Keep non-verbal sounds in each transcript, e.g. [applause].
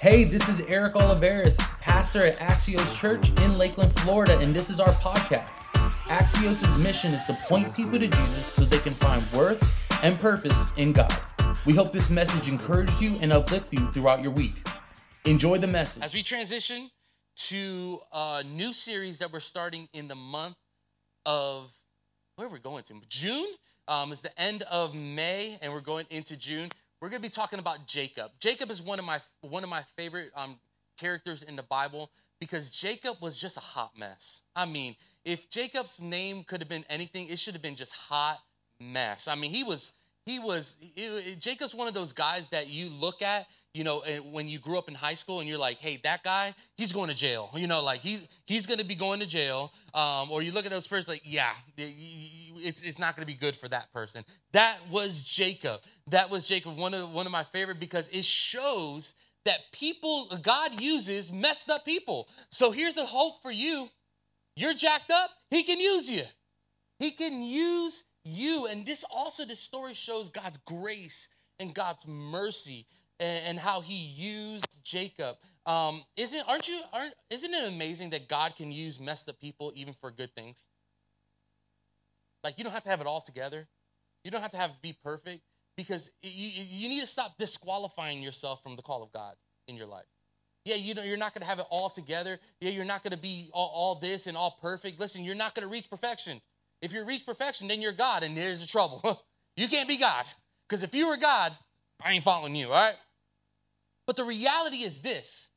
Hey, this is Eric Oliveris, pastor at Axios Church in Lakeland, Florida, and this is our podcast. Axios' mission is to point people to Jesus so they can find worth and purpose in God. We hope this message encourages you and uplifts you throughout your week. Enjoy the message. As we transition to a new series that we're starting in the month of where are we going to? June. Um, it's the end of May, and we're going into June. We're going to be talking about Jacob. Jacob is one of my one of my favorite um, characters in the Bible because Jacob was just a hot mess. I mean, if Jacob's name could have been anything, it should have been just hot mess. I mean, he was he was it, Jacob's one of those guys that you look at you know, when you grew up in high school and you're like, hey, that guy, he's going to jail. You know, like he's he's going to be going to jail. Um, or you look at those persons like, yeah, it's it's not going to be good for that person. That was Jacob. That was Jacob. One of one of my favorite because it shows that people God uses messed up people. So here's a hope for you. You're jacked up. He can use you. He can use you. And this also, this story shows God's grace and God's mercy and, and how he used Jacob. Um, isn't aren't you aren't isn't it amazing that God can use messed up people even for good things? Like you don't have to have it all together. You don't have to have be perfect because you, you need to stop disqualifying yourself from the call of God in your life. Yeah, you know you're not going to have it all together. Yeah, you're not going to be all, all this and all perfect. Listen, you're not going to reach perfection. If you reach perfection, then you're God, and there's the trouble. [laughs] you can't be God because if you were God, I ain't following you. All right. But the reality is this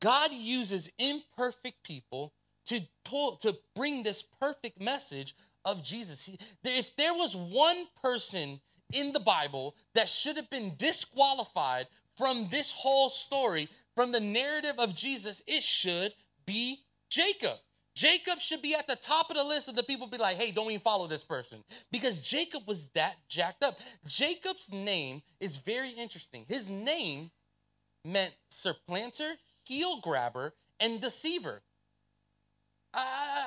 God uses imperfect people to, pull, to bring this perfect message of Jesus. If there was one person in the Bible that should have been disqualified from this whole story, from the narrative of Jesus, it should be Jacob. Jacob should be at the top of the list of the people be like, hey, don't even follow this person. Because Jacob was that jacked up. Jacob's name is very interesting. His name meant supplanter, heel grabber, and deceiver. Uh,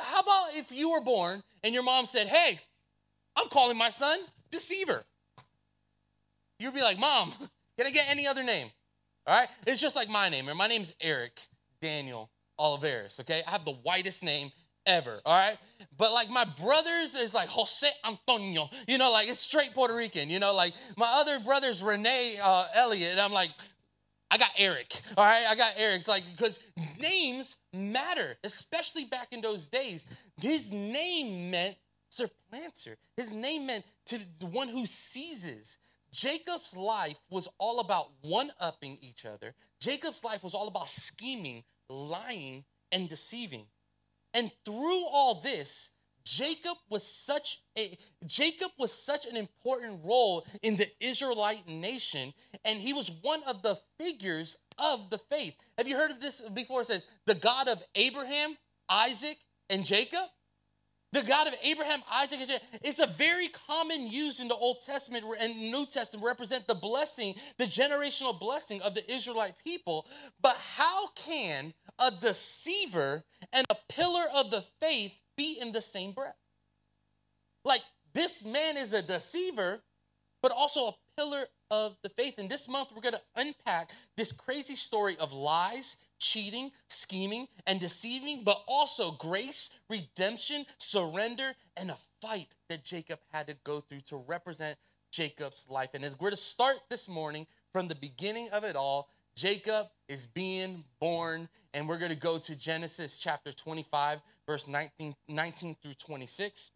how about if you were born and your mom said, Hey, I'm calling my son deceiver? You'd be like, Mom, [laughs] can I get any other name? All right? It's just like my name. and My name's Eric Daniel Oliveris, okay? I have the whitest name ever, all right? But like my brothers is like Jose Antonio, you know, like it's straight Puerto Rican, you know, like my other brother's Renee uh, Elliott, and I'm like, I got Eric. All right, I got Eric's like because names matter, especially back in those days. His name meant supplanter. His name meant to the one who seizes. Jacob's life was all about one-upping each other. Jacob's life was all about scheming, lying, and deceiving. And through all this, Jacob was such a Jacob was such an important role in the Israelite nation, and he was one of the figures of the faith. Have you heard of this before? It says the God of Abraham, Isaac, and Jacob. The God of Abraham, Isaac, and Jacob. It's a very common use in the Old Testament and New Testament represent the blessing, the generational blessing of the Israelite people. But how can a deceiver and a pillar of the faith be in the same breath. Like, this man is a deceiver, but also a pillar of the faith. And this month, we're going to unpack this crazy story of lies, cheating, scheming, and deceiving, but also grace, redemption, surrender, and a fight that Jacob had to go through to represent Jacob's life. And as we're to start this morning from the beginning of it all, Jacob is being born, and we're going to go to Genesis chapter 25, verse 19, 19 through 26.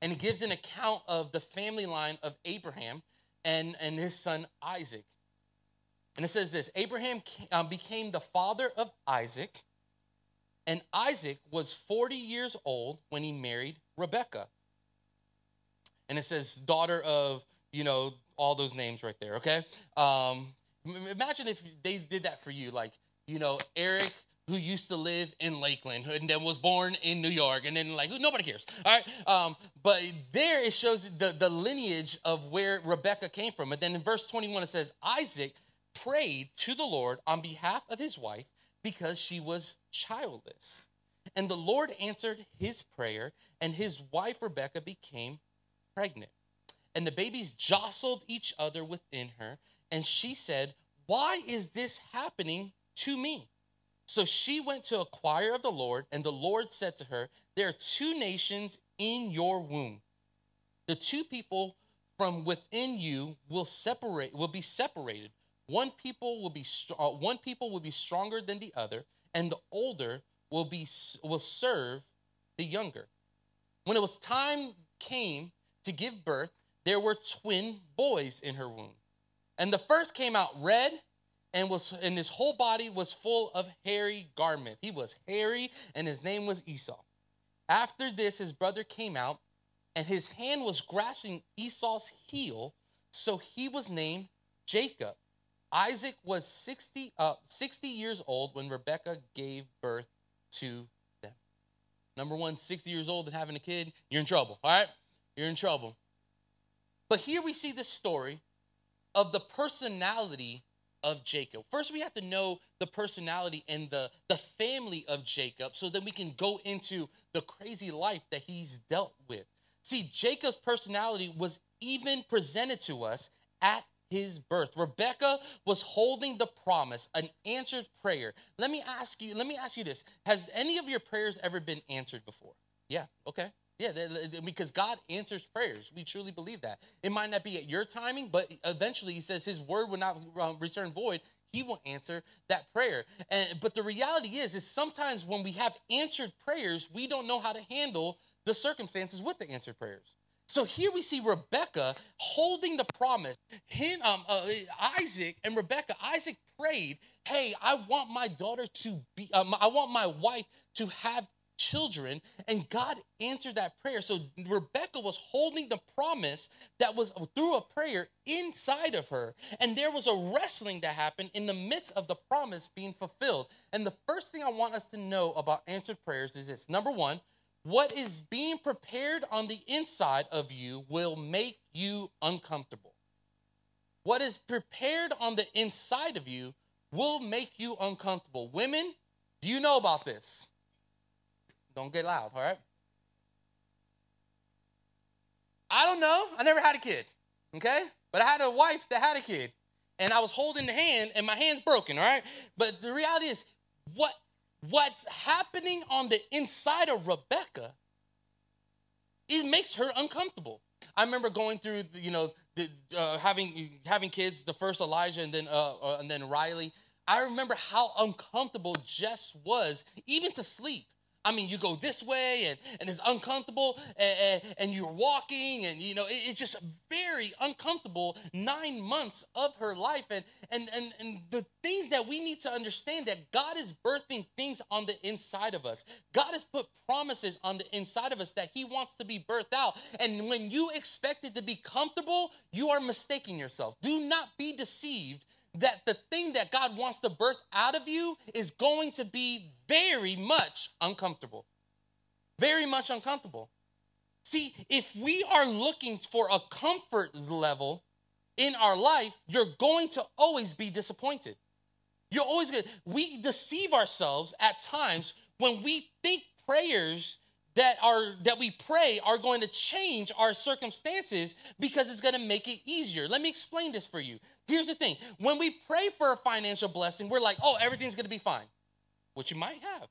And it gives an account of the family line of Abraham and, and his son Isaac. And it says this Abraham um, became the father of Isaac, and Isaac was 40 years old when he married Rebekah. And it says, daughter of, you know, all those names right there, okay? Um, Imagine if they did that for you, like you know Eric, who used to live in Lakeland and then was born in New York, and then like nobody cares. All right, um, but there it shows the the lineage of where Rebecca came from, and then in verse twenty one it says Isaac prayed to the Lord on behalf of his wife because she was childless. And the Lord answered his prayer, and his wife Rebecca became pregnant. And the babies jostled each other within her, and she said, Why is this happening to me? So she went to inquire of the Lord, and the Lord said to her, There are two nations in your womb. The two people from within you will separate will be separated. One people will be uh, one people will be stronger than the other, and the older will be will serve the younger. When it was time came to give birth, there were twin boys in her womb. And the first came out red and was and his whole body was full of hairy garment. He was hairy and his name was Esau. After this his brother came out and his hand was grasping Esau's heel, so he was named Jacob. Isaac was 60, uh, 60 years old when Rebekah gave birth to them. Number one, 60 years old and having a kid, you're in trouble, all right? You're in trouble. But here we see the story of the personality of Jacob. First, we have to know the personality and the, the family of Jacob so that we can go into the crazy life that he's dealt with. See, Jacob's personality was even presented to us at his birth. Rebecca was holding the promise, an answered prayer. Let me ask you, let me ask you this. Has any of your prayers ever been answered before? Yeah, okay. Yeah, because God answers prayers. We truly believe that. It might not be at your timing, but eventually He says His word will not uh, return void. He will answer that prayer. And but the reality is, is sometimes when we have answered prayers, we don't know how to handle the circumstances with the answered prayers. So here we see Rebecca holding the promise. Him, um, uh, Isaac and Rebecca. Isaac prayed, "Hey, I want my daughter to be. Um, I want my wife to have children. And God answered that prayer. So Rebecca was holding the promise that was through a prayer inside of her. And there was a wrestling that happened in the midst of the promise being fulfilled. And the first thing I want us to know about answered prayers is this number one, what is being prepared on the inside of you will make you uncomfortable. What is prepared on the inside of you will make you uncomfortable. Women, do you know about this? Don't get loud, all right? I don't know. I never had a kid, okay? But I had a wife that had a kid, and I was holding the hand, and my hand's broken, all right? But the reality is, what what's happening on the inside of Rebecca, it makes her uncomfortable. I remember going through, you know, the, uh, having having kids, the first Elijah and then uh, uh, and then Riley. I remember how uncomfortable Jess was, even to sleep. I mean, you go this way and, and it's uncomfortable and, and, and you're walking and, you know, it, it's just very uncomfortable nine months of her life. And, and, and, and the things that we need to understand that God is birthing things on the inside of us. God has put promises on the inside of us that he wants to be birthed out. And when you expect it to be comfortable, you are mistaking yourself. Do not be deceived that the thing that God wants to birth out of you is going to be very much uncomfortable. Very much uncomfortable. See, if we are looking for a comfort level in our life, you're going to always be disappointed. You're always going to, we deceive ourselves at times when we think prayers that are that we pray are going to change our circumstances because it's going to make it easier. Let me explain this for you. Here's the thing when we pray for a financial blessing, we're like, oh, everything's going to be fine, which you might have.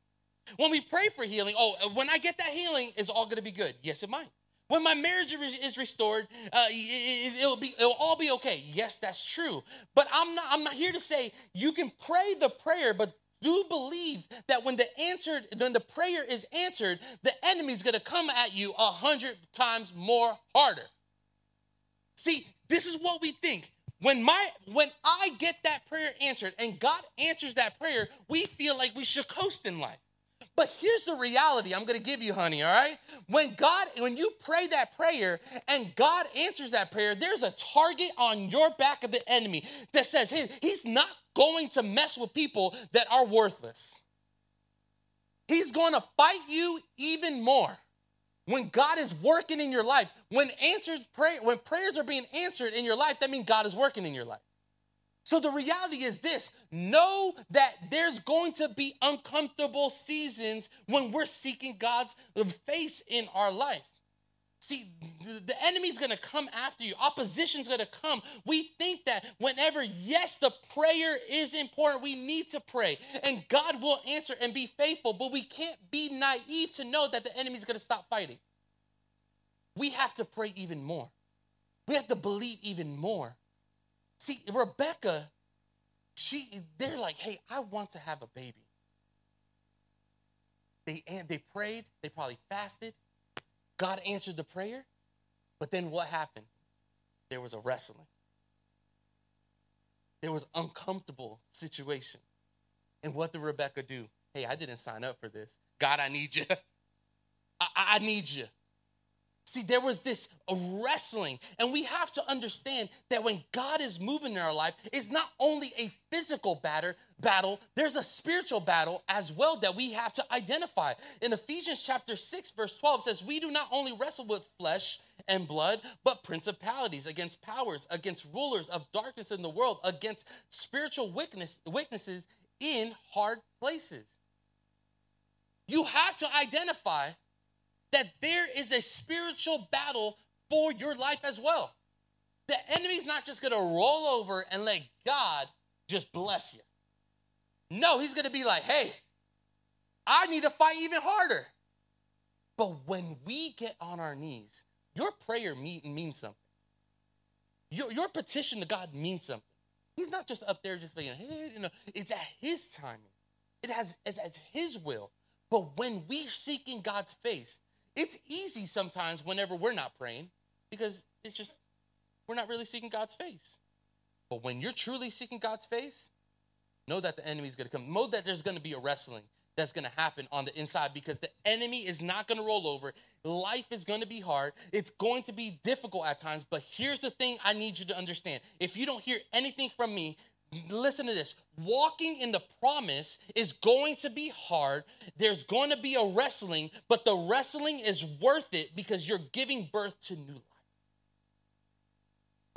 When we pray for healing, oh, when I get that healing, it's all going to be good. Yes, it might. When my marriage is restored, uh, it, will be it'll all be okay. Yes, that's true. But I'm not I'm not here to say you can pray the prayer, but do believe that when the answered when the prayer is answered, the enemy's to come at you a hundred times more harder. See, this is what we think. When my when I get that prayer answered and God answers that prayer, we feel like we should coast in life. But here's the reality I'm going to give you, honey, all right? When God when you pray that prayer and God answers that prayer, there's a target on your back of the enemy that says, "Hey, he's not going to mess with people that are worthless." He's going to fight you even more when God is working in your life, when answers pray, when prayers are being answered in your life, that means God is working in your life. So the reality is this know that there's going to be uncomfortable seasons when we're seeking God's face in our life. See, the enemy's going to come after you. Opposition's going to come. We think that whenever, yes, the prayer is important, we need to pray and God will answer and be faithful, but we can't be naive to know that the enemy's going to stop fighting. We have to pray even more. We have to believe even more. See, Rebecca, she they're like, "Hey, I want to have a baby." They and they prayed, they probably fasted, God answered the prayer, but then what happened? There was a wrestling. There was uncomfortable situation. And what did Rebecca do? Hey, I didn't sign up for this. God, I need you. [laughs] I, I need you. See, there was this wrestling, and we have to understand that when God is moving in our life, it's not only a physical batter, battle, there's a spiritual battle as well that we have to identify. In Ephesians chapter 6, verse 12 says, We do not only wrestle with flesh and blood, but principalities, against powers, against rulers of darkness in the world, against spiritual weaknesses in hard places. You have to identify that there is a spiritual battle for your life as well. The enemy's not just going to roll over and let God just bless you. No, he's going to be like, hey, I need to fight even harder. But when we get on our knees, your prayer means something. Your, your petition to God means something. He's not just up there just being, hey, you know, it's at his timing. It has it's at his will. But when we're seeking God's face, it's easy sometimes whenever we're not praying because it's just, we're not really seeking God's face. But when you're truly seeking God's face, know that the enemy is going to come. Know that there's going to be a wrestling that's going to happen on the inside because the enemy is not going to roll over. Life is going to be hard. It's going to be difficult at times. But here's the thing I need you to understand. If you don't hear anything from me, listen to this. Walking in the promise is going to be hard. There's going to be a wrestling but the wrestling is worth it because you're giving birth to new life.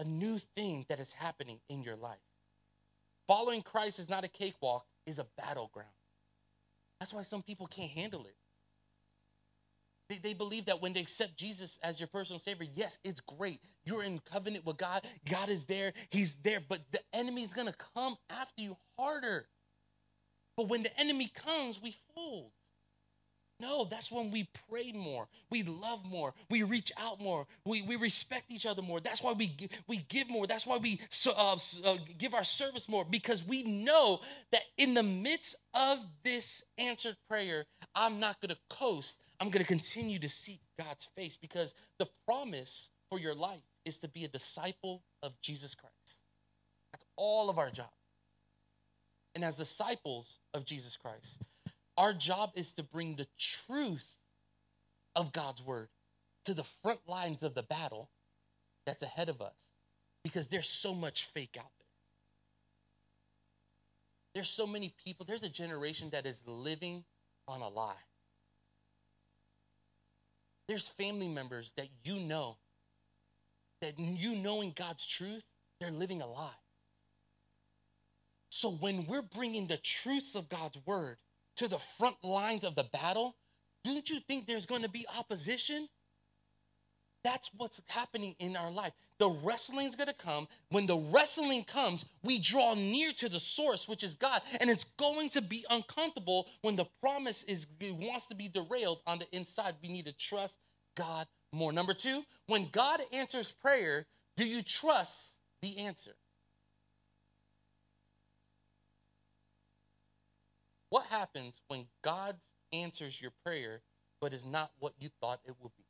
A new thing that is happening in your life. Following christ is not a cakewalk is a battleground. That's why some people can't handle it they, they believe that when they accept Jesus as your personal savior, yes, it's great. You're in covenant with God. God is there. He's there. But the enemy is going to come after you harder. But when the enemy comes, we fold. No, that's when we pray more. We love more. We reach out more. We, we respect each other more. That's why we give, we give more. That's why we uh, uh, give our service more because we know that in the midst of this answered prayer, I'm not going to coast. I'm going to continue to seek God's face because the promise for your life is to be a disciple of Jesus Christ. That's all of our job. And as disciples of Jesus Christ, our job is to bring the truth of God's word to the front lines of the battle that's ahead of us because there's so much fake out there. There's so many people, there's a generation that is living on a lie. There's family members that you know, that you knowing God's truth, they're living a lie. So when we're bringing the truths of God's word to the front lines of the battle, don't you think there's going to be opposition? That's what's happening in our life. The wrestling is going to come. When the wrestling comes, we draw near to the source, which is God, and it's going to be uncomfortable when the promise is wants to be derailed on the inside. We need to trust God more. Number 2, when God answers prayer, do you trust the answer? What happens when God answers your prayer but is not what you thought it would be?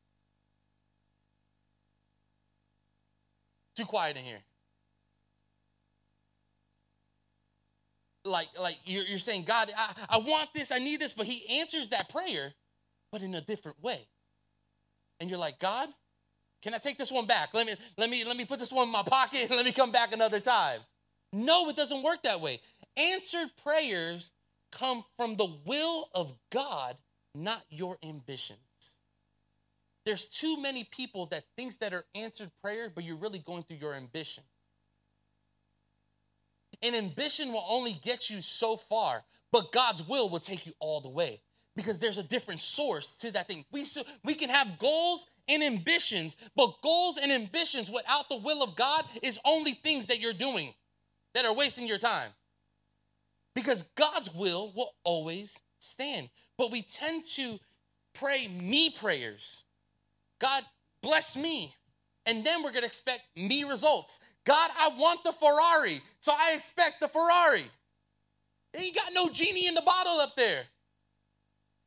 Too quiet in here. Like, like you're, you're saying, God, I, I want this, I need this, but He answers that prayer, but in a different way. And you're like, God, can I take this one back? Let me, let me, let me put this one in my pocket and let me come back another time. No, it doesn't work that way. Answered prayers come from the will of God, not your ambitions. There's too many people that thinks that are answered prayer, but you're really going through your ambition. And ambition will only get you so far, but God's will will take you all the way. because there's a different source to that thing. We, so, we can have goals and ambitions, but goals and ambitions without the will of God is only things that you're doing that are wasting your time. Because God's will will always stand. But we tend to pray me prayers. God, bless me. And then we're going to expect me results. God, I want the Ferrari, so I expect the Ferrari. And you got no genie in the bottle up there.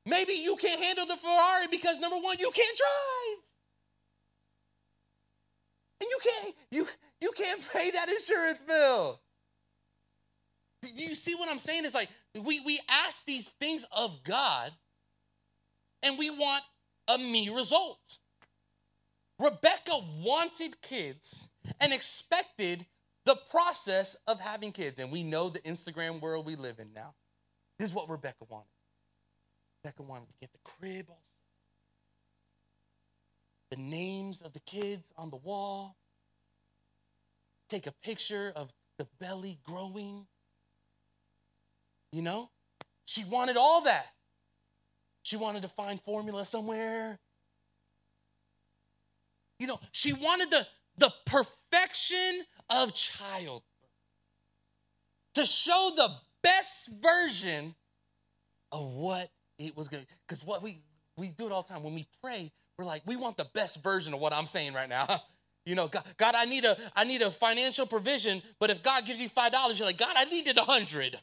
Maybe you can't handle the Ferrari because number one, you can't drive. And you can't you you can't pay that insurance bill. You see what I'm saying? It's like we we ask these things of God and we want a me result. Rebecca wanted kids and expected the process of having kids. And we know the Instagram world we live in now. This is what Rebecca wanted. Rebecca wanted to get the crib the names of the kids on the wall, take a picture of the belly growing. You know? She wanted all that. She wanted to find formula somewhere. You know, she wanted the, the perfection of childbirth to show the best version of what it was going to because what we we do it all the time. When we pray we're like we want the best version of what i'm saying right now. [laughs] You know god, god i need a i need a financial provision but if god gives you five dollars you're like god i needed a hundred.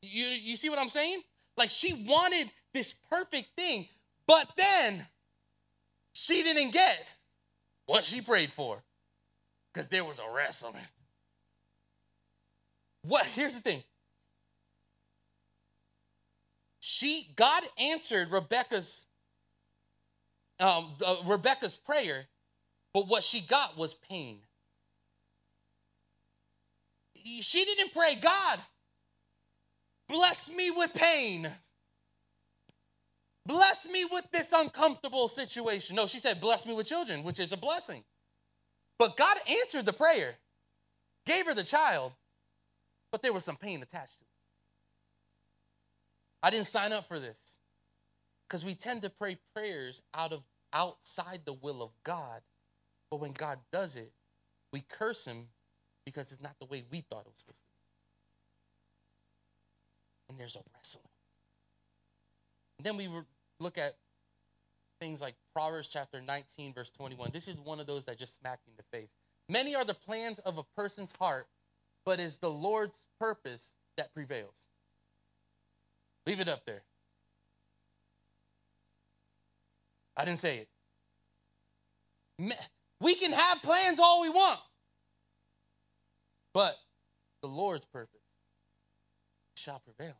You you see what i'm saying? Like she wanted this perfect thing but then she didn't get what she prayed for because there was a wrestling what here's the thing she God answered Rebecca's um, uh, Rebecca's prayer, but what she got was pain. She didn't pray, God, bless me with pain. Bless me with this uncomfortable situation. No, she said, bless me with children, which is a blessing. But God answered the prayer, gave her the child, but there was some pain attached to it. I didn't sign up for this. Because we tend to pray prayers out of outside the will of God. But when God does it, we curse him because it's not the way we thought it was supposed to be. And there's a wrestling. Then we look at things like Proverbs chapter 19, verse 21. This is one of those that just smacked me in the face. Many are the plans of a person's heart, but it's the Lord's purpose that prevails. Leave it up there. I didn't say it. We can have plans all we want, but the Lord's purpose shall prevail.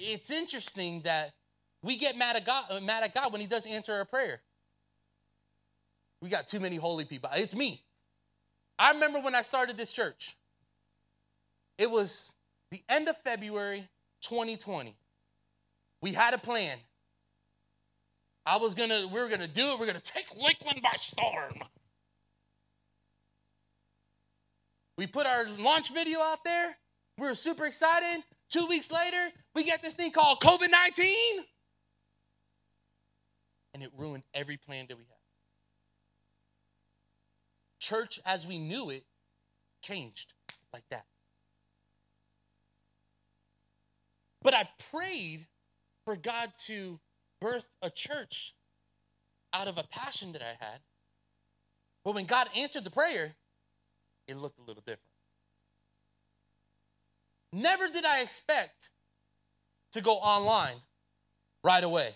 It's interesting that we get mad at God, mad at God when He does answer a prayer. We got too many holy people. It's me. I remember when I started this church. It was the end of February 2020. We had a plan. I was gonna, we were gonna do it. We are gonna take Lakeland by storm. We put our launch video out there. We were super excited. Two weeks later, we get this thing called COVID 19. And it ruined every plan that we had. Church as we knew it changed like that. But I prayed for God to birth a church out of a passion that I had. But when God answered the prayer, it looked a little different. Never did I expect to go online right away.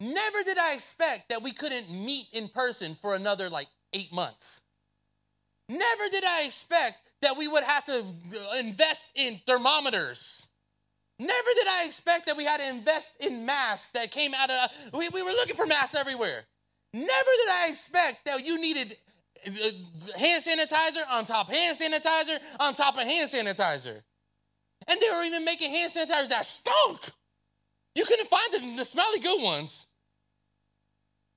Never did I expect that we couldn't meet in person for another like eight months. Never did I expect that we would have to invest in thermometers. Never did I expect that we had to invest in masks that came out of, we, we were looking for masks everywhere. Never did I expect that you needed uh, Uh, hand sanitizer on top hand sanitizer on top of hand sanitizer. And they were even making hand sanitizers that stunk. You couldn't find the, the smelly good ones.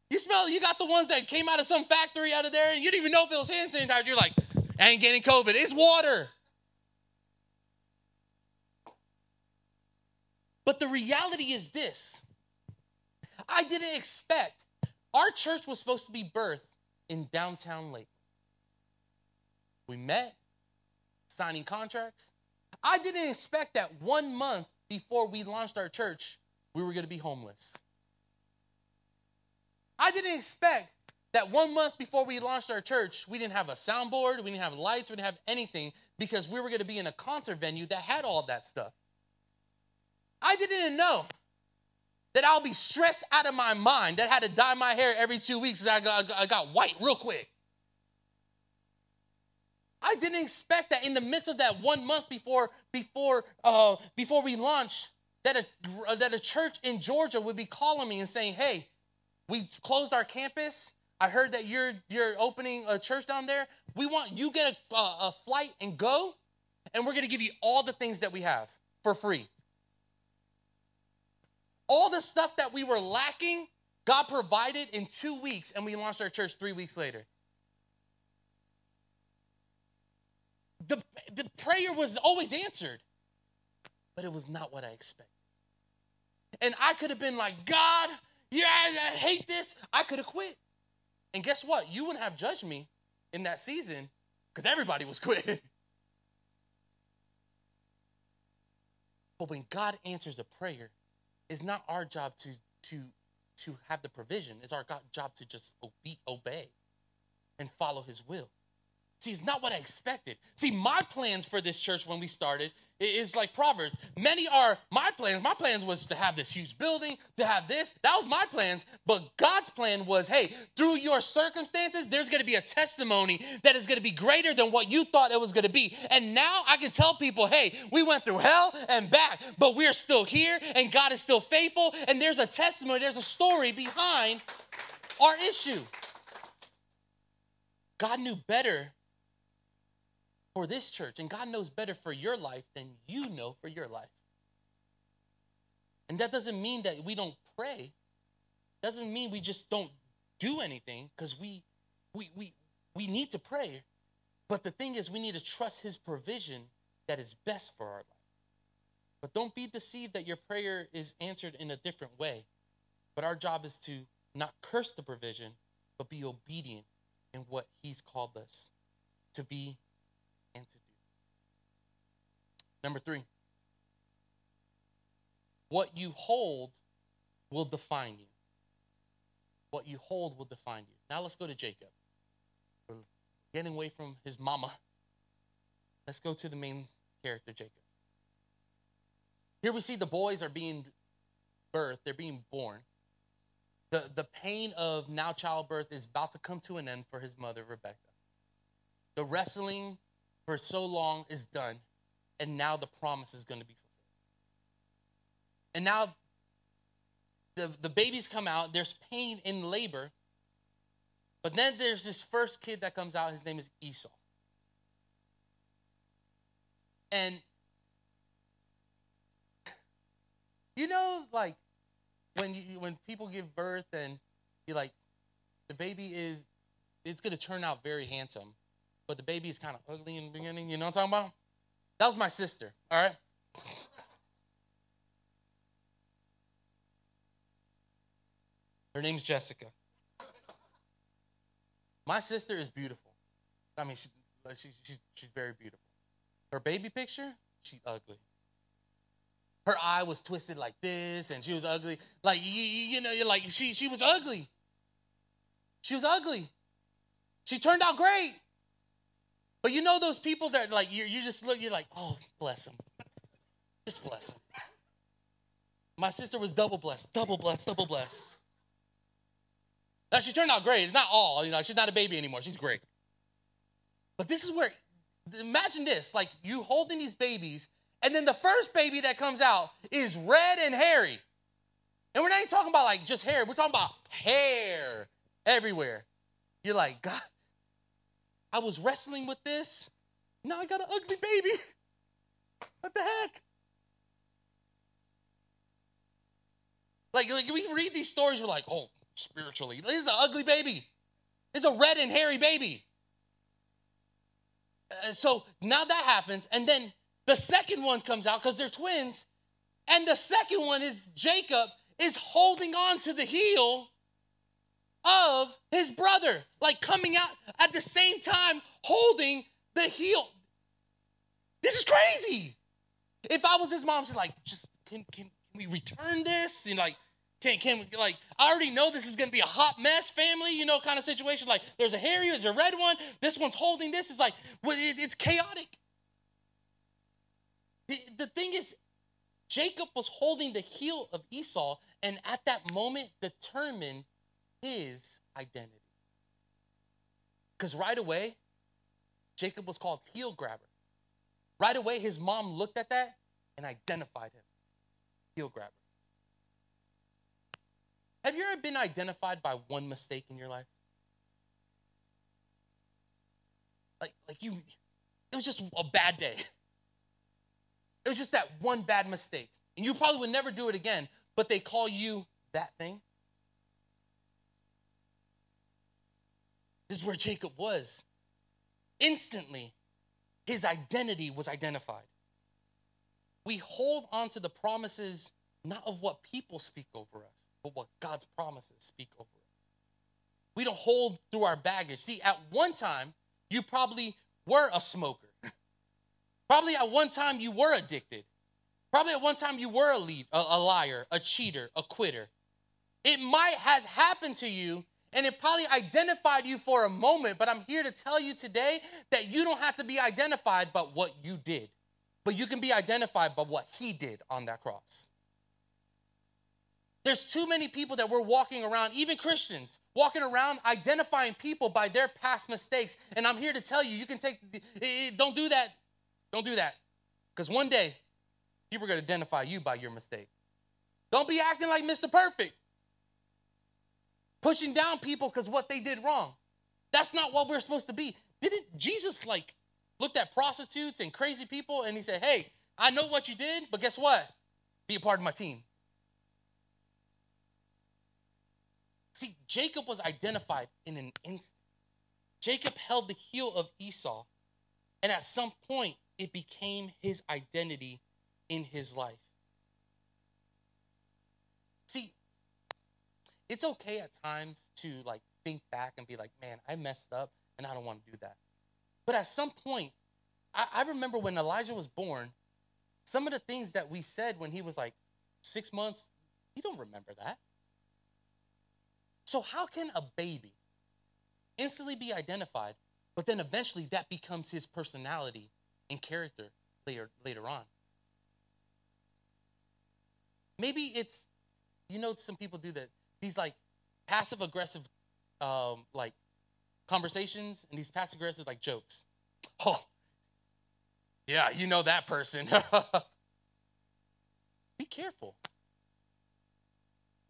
You smell, you got the ones that came out of some factory out of there, and you didn't even know if it was hand sanitizer. You're like, I ain't getting COVID. It's water. But the reality is this I didn't expect our church was supposed to be birthed in downtown Lake. We met, signing contracts. I didn't expect that one month before we launched our church, we were going to be homeless. I didn't expect that one month before we launched our church, we didn't have a soundboard, we didn't have lights, we didn't have anything because we were going to be in a concert venue that had all that stuff. I didn't know that I'll be stressed out of my mind that I had to dye my hair every two weeks I got, I got white real quick. I didn't expect that in the midst of that one month before before uh, before we launched that a that a church in Georgia would be calling me and saying, "Hey, we closed our campus. I heard that you're you're opening a church down there. We want you get a, a, a flight and go, and we're going to give you all the things that we have for free. All the stuff that we were lacking, God provided in two weeks, and we launched our church three weeks later. The, the prayer was always answered, but it was not what I expected. And I could have been like, God, yeah, I hate this. I could have quit. And guess what? You wouldn't have judged me in that season because everybody was [laughs] quitting. but when God answers a prayer, it's not our job to to to have the provision. It's our God, job to just obey, obey and follow His will. See, it's not what I expected. See, my plans for this church when we started is like Proverbs. Many are my plans. My plans was to have this huge building, to have this. That was my plans. But God's plan was, hey, through your circumstances, there's going to be a testimony that is going to be greater than what you thought it was going to be. And now I can tell people, hey, we went through hell and back, but we're still here, and God is still faithful. And there's a testimony, there's a story behind our issue. God knew better for this church, and God knows better for your life than you know for your life. And that doesn't mean that we don't pray. Doesn't mean we just don't do anything because we we we we need to pray. But the thing is we need to trust his provision that is best for our life. But don't be deceived that your prayer is answered in a different way. But our job is to not curse the provision, but be obedient in what he's called us to be and to do. Number three, what you hold will define you. What you hold will define you. Now let's go to Jacob. We're getting away from his mama. Let's go to the main character, Jacob. Here we see the boys are being birthed, they're being born. The, the pain of now childbirth is about to come to an end for his mother, Rebecca. The wrestling for so long is done, and now the promise is going to be fulfilled. And now the, the babies come out, there's pain in labor, but then there's this first kid that comes out, his name is Esau. And you know, like when you when people give birth and you're like the baby is it's gonna turn out very handsome but the baby is kind of ugly in the beginning. You know what I'm talking about? That was my sister, all right? Her name's Jessica. My sister is beautiful. I mean, she, she's, she's, she's very beautiful. Her baby picture, she's ugly. Her eye was twisted like this, and she was ugly. Like you, you know, you're like she, she was ugly. She was ugly. She turned out great. But you know those people that like you you just look you're like oh bless them, just bless them. My sister was double blessed, double blessed, double blessed. Now she turned out great. It's not all you know. She's not a baby anymore. She's great. But this is where imagine this like you holding these babies and then the first baby that comes out is red and hairy. And we're not even talking about like just hair. We're talking about hair everywhere. You're like, God, I was wrestling with this. Now I got an ugly baby. What the heck? Like, like we read these stories, we're like, oh, spiritually, this is an ugly baby. Is a red and hairy baby. Uh, so now that happens, and then the second one comes out because they're twins, And the second one is Jacob is holding on to the heel of his brother, like coming out at the same time, holding the heel. This is crazy. If I was his mom, she's like, just can, can, we return this? And like, can, can we, like, I already know this is to be a hot mess family, you know, kind of situation. Like, there's a hairy, there's a red one. This one's holding this. It's like, well, it, it's chaotic. The, the thing is, Jacob was holding the heel of Esau, and at that moment determined his identity. Because right away, Jacob was called heel grabber. Right away, his mom looked at that and identified him heel grabber. Have you ever been identified by one mistake in your life? Like, like you, it was just a bad day. It was just that one bad mistake. And you probably would never do it again, but they call you that thing. This is where Jacob was. Instantly, his identity was identified. We hold on to the promises not of what people speak over us, but what God's promises speak over us. We don't hold through our baggage. See, at one time, you probably were a smoker. [laughs] probably at one time, you were addicted. Probably at one time, you were a, lead, a, a liar, a cheater, a quitter. It might have happened to you and it probably identified you for a moment, but I'm here to tell you today that you don't have to be identified by what you did, but you can be identified by what he did on that cross. There's too many people that we're walking around, even Christians, walking around identifying people by their past mistakes. And I'm here to tell you, you can take, don't do that. Don't do that. Because one day, people are going to identify you by your mistake. Don't be acting like Mr. Perfect pushing down people because what they did wrong. That's not what we're supposed to be. Didn't Jesus like looked at prostitutes and crazy people and he said, Hey, I know what you did, but guess what? Be a part of my team. See, Jacob was identified in an instant. Jacob held the heel of Esau, and at some point, it became his identity in his life. See, it's okay at times to like think back and be like, man, I messed up and I don't want to do that. But at some point, I, I remember when Elijah was born, some of the things that we said when he was like six months, you don't remember that. So, how can a baby instantly be identified, but then eventually that becomes his personality and character later, later on? Maybe it's, you know, some people do that these like passive aggressive um, like conversations and these passive aggressive like jokes. Oh, yeah, you know that person. [laughs] Be careful.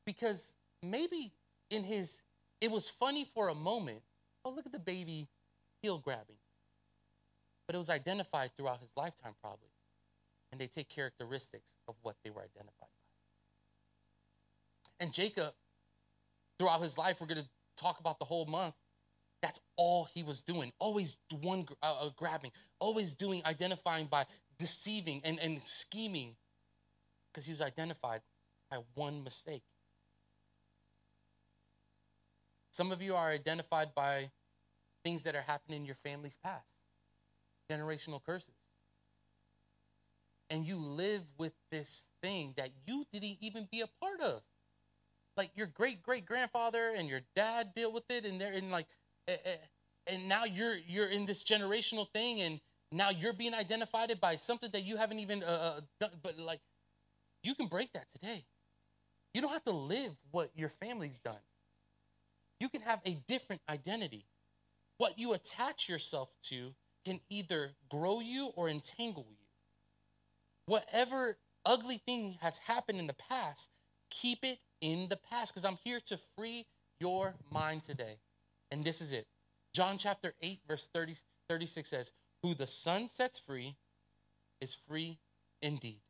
Because maybe in his, it was funny for a moment. Oh, look at the baby heel grabbing. But it was identified throughout his lifetime, probably. And they take characteristics of what they were identified by. And Jacob throughout his life. We're going to talk about the whole month. That's all he was doing. Always one uh, uh, grabbing, always doing, identifying by deceiving and, and scheming because he was identified by one mistake. Some of you are identified by things that are happening in your family's past, generational curses. And you live with this thing that you didn't even be a part of like your great great grandfather and your dad deal with it, and they're in like, and now you're you're in this generational thing, and now you're being identified by something that you haven't even uh, uh, done. But like, you can break that today. You don't have to live what your family's done. You can have a different identity. What you attach yourself to can either grow you or entangle you. Whatever ugly thing has happened in the past, keep it in the past because I'm here to free your mind today. And this is it. John chapter 8, verse 30, 36 says, Who the Son sets free is free indeed.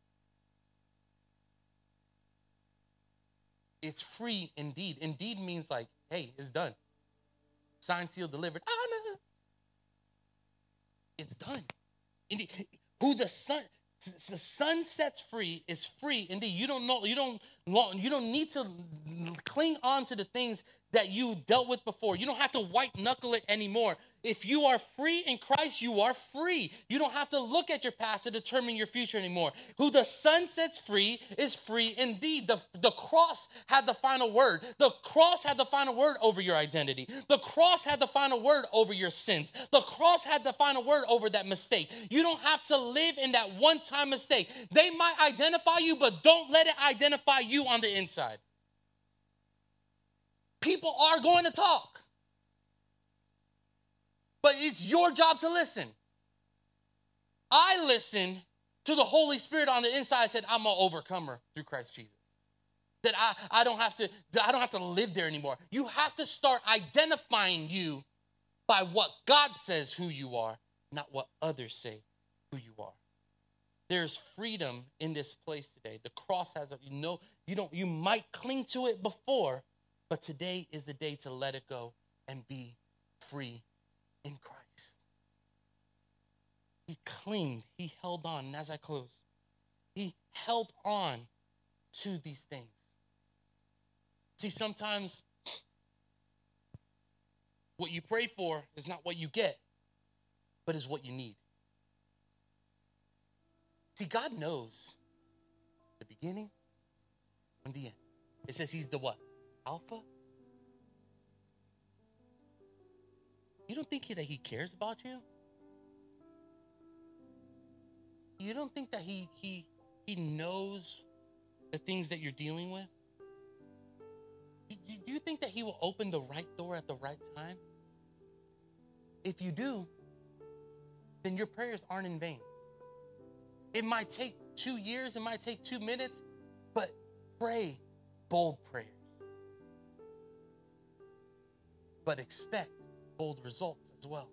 It's free indeed. Indeed means like, hey, it's done. Signed, sealed, delivered. Ah, no. It's done. Indeed. Who the Son, the sun sets free is free indeed. You don't know you don't you don't need to cling on to the things that you dealt with before. You don't have to white knuckle it anymore if you are free in Christ, you are free. You don't have to look at your past to determine your future anymore. Who the Son sets free is free indeed. The, the cross had the final word. The cross had the final word over your identity. The cross had the final word over your sins. The cross had the final word over that mistake. You don't have to live in that one time mistake. They might identify you, but don't let it identify you on the inside. People are going to talk. But it's your job to listen. I listened to the Holy Spirit on the inside and said, I'm an overcomer through Christ Jesus. That I, I don't have to I don't have to live there anymore. You have to start identifying you by what God says who you are, not what others say who you are. There's freedom in this place today. The cross has a you know you don't you might cling to it before, but today is the day to let it go and be free in Christ. He clinged, he held on. And as I close, he held on to these things. See, sometimes what you pray for is not what you get, but is what you need. See, God knows the beginning and the end. It says he's the what? Alpha You don't think that he cares about you? You don't think that he he he knows the things that you're dealing with? Do you think that he will open the right door at the right time? If you do, then your prayers aren't in vain. It might take two years, it might take two minutes, but pray bold prayers. But expect bold results as well.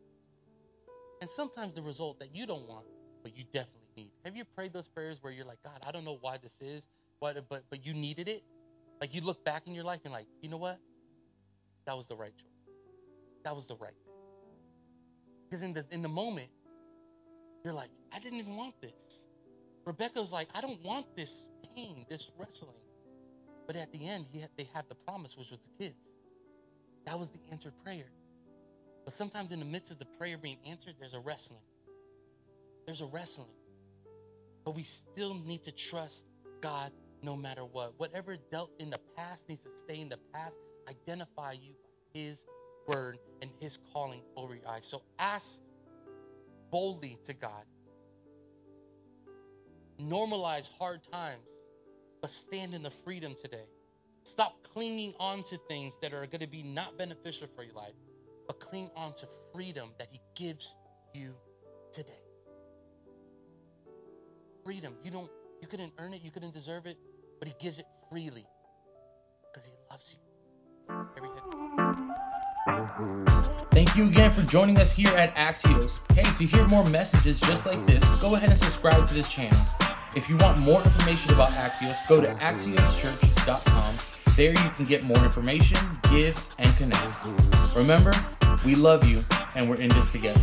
And sometimes the result that you don't want, but you definitely need. Have you prayed those prayers where you're like, God, I don't know why this is, but but but you needed it? Like you look back in your life and like, you know what? That was the right choice. That was the right thing. Because in the in the moment, you're like, I didn't even want this. Rebecca was like, I don't want this pain, this wrestling. But at the end, had, they had the promise, which was the kids. That was the answered prayer. But sometimes in the midst of the prayer being answered, there's a wrestling. There's a wrestling. But we still need to trust God no matter what. Whatever dealt in the past needs to stay in the past. Identify you by His word and His calling over your eyes. So ask boldly to God. Normalize hard times, but stand in the freedom today. Stop clinging on to things that are going to be not beneficial for your life but cling on to freedom that He gives you today. Freedom. You don't you couldn't earn it, you couldn't deserve it, but He gives it freely because He loves you. Thank you again for joining us here at Axios. Hey, to hear more messages just like this, go ahead and subscribe to this channel. If you want more information about Axios, go to axioschurch.com. There you can get more information, give, and connect. Remember, we love you, and we're in this together.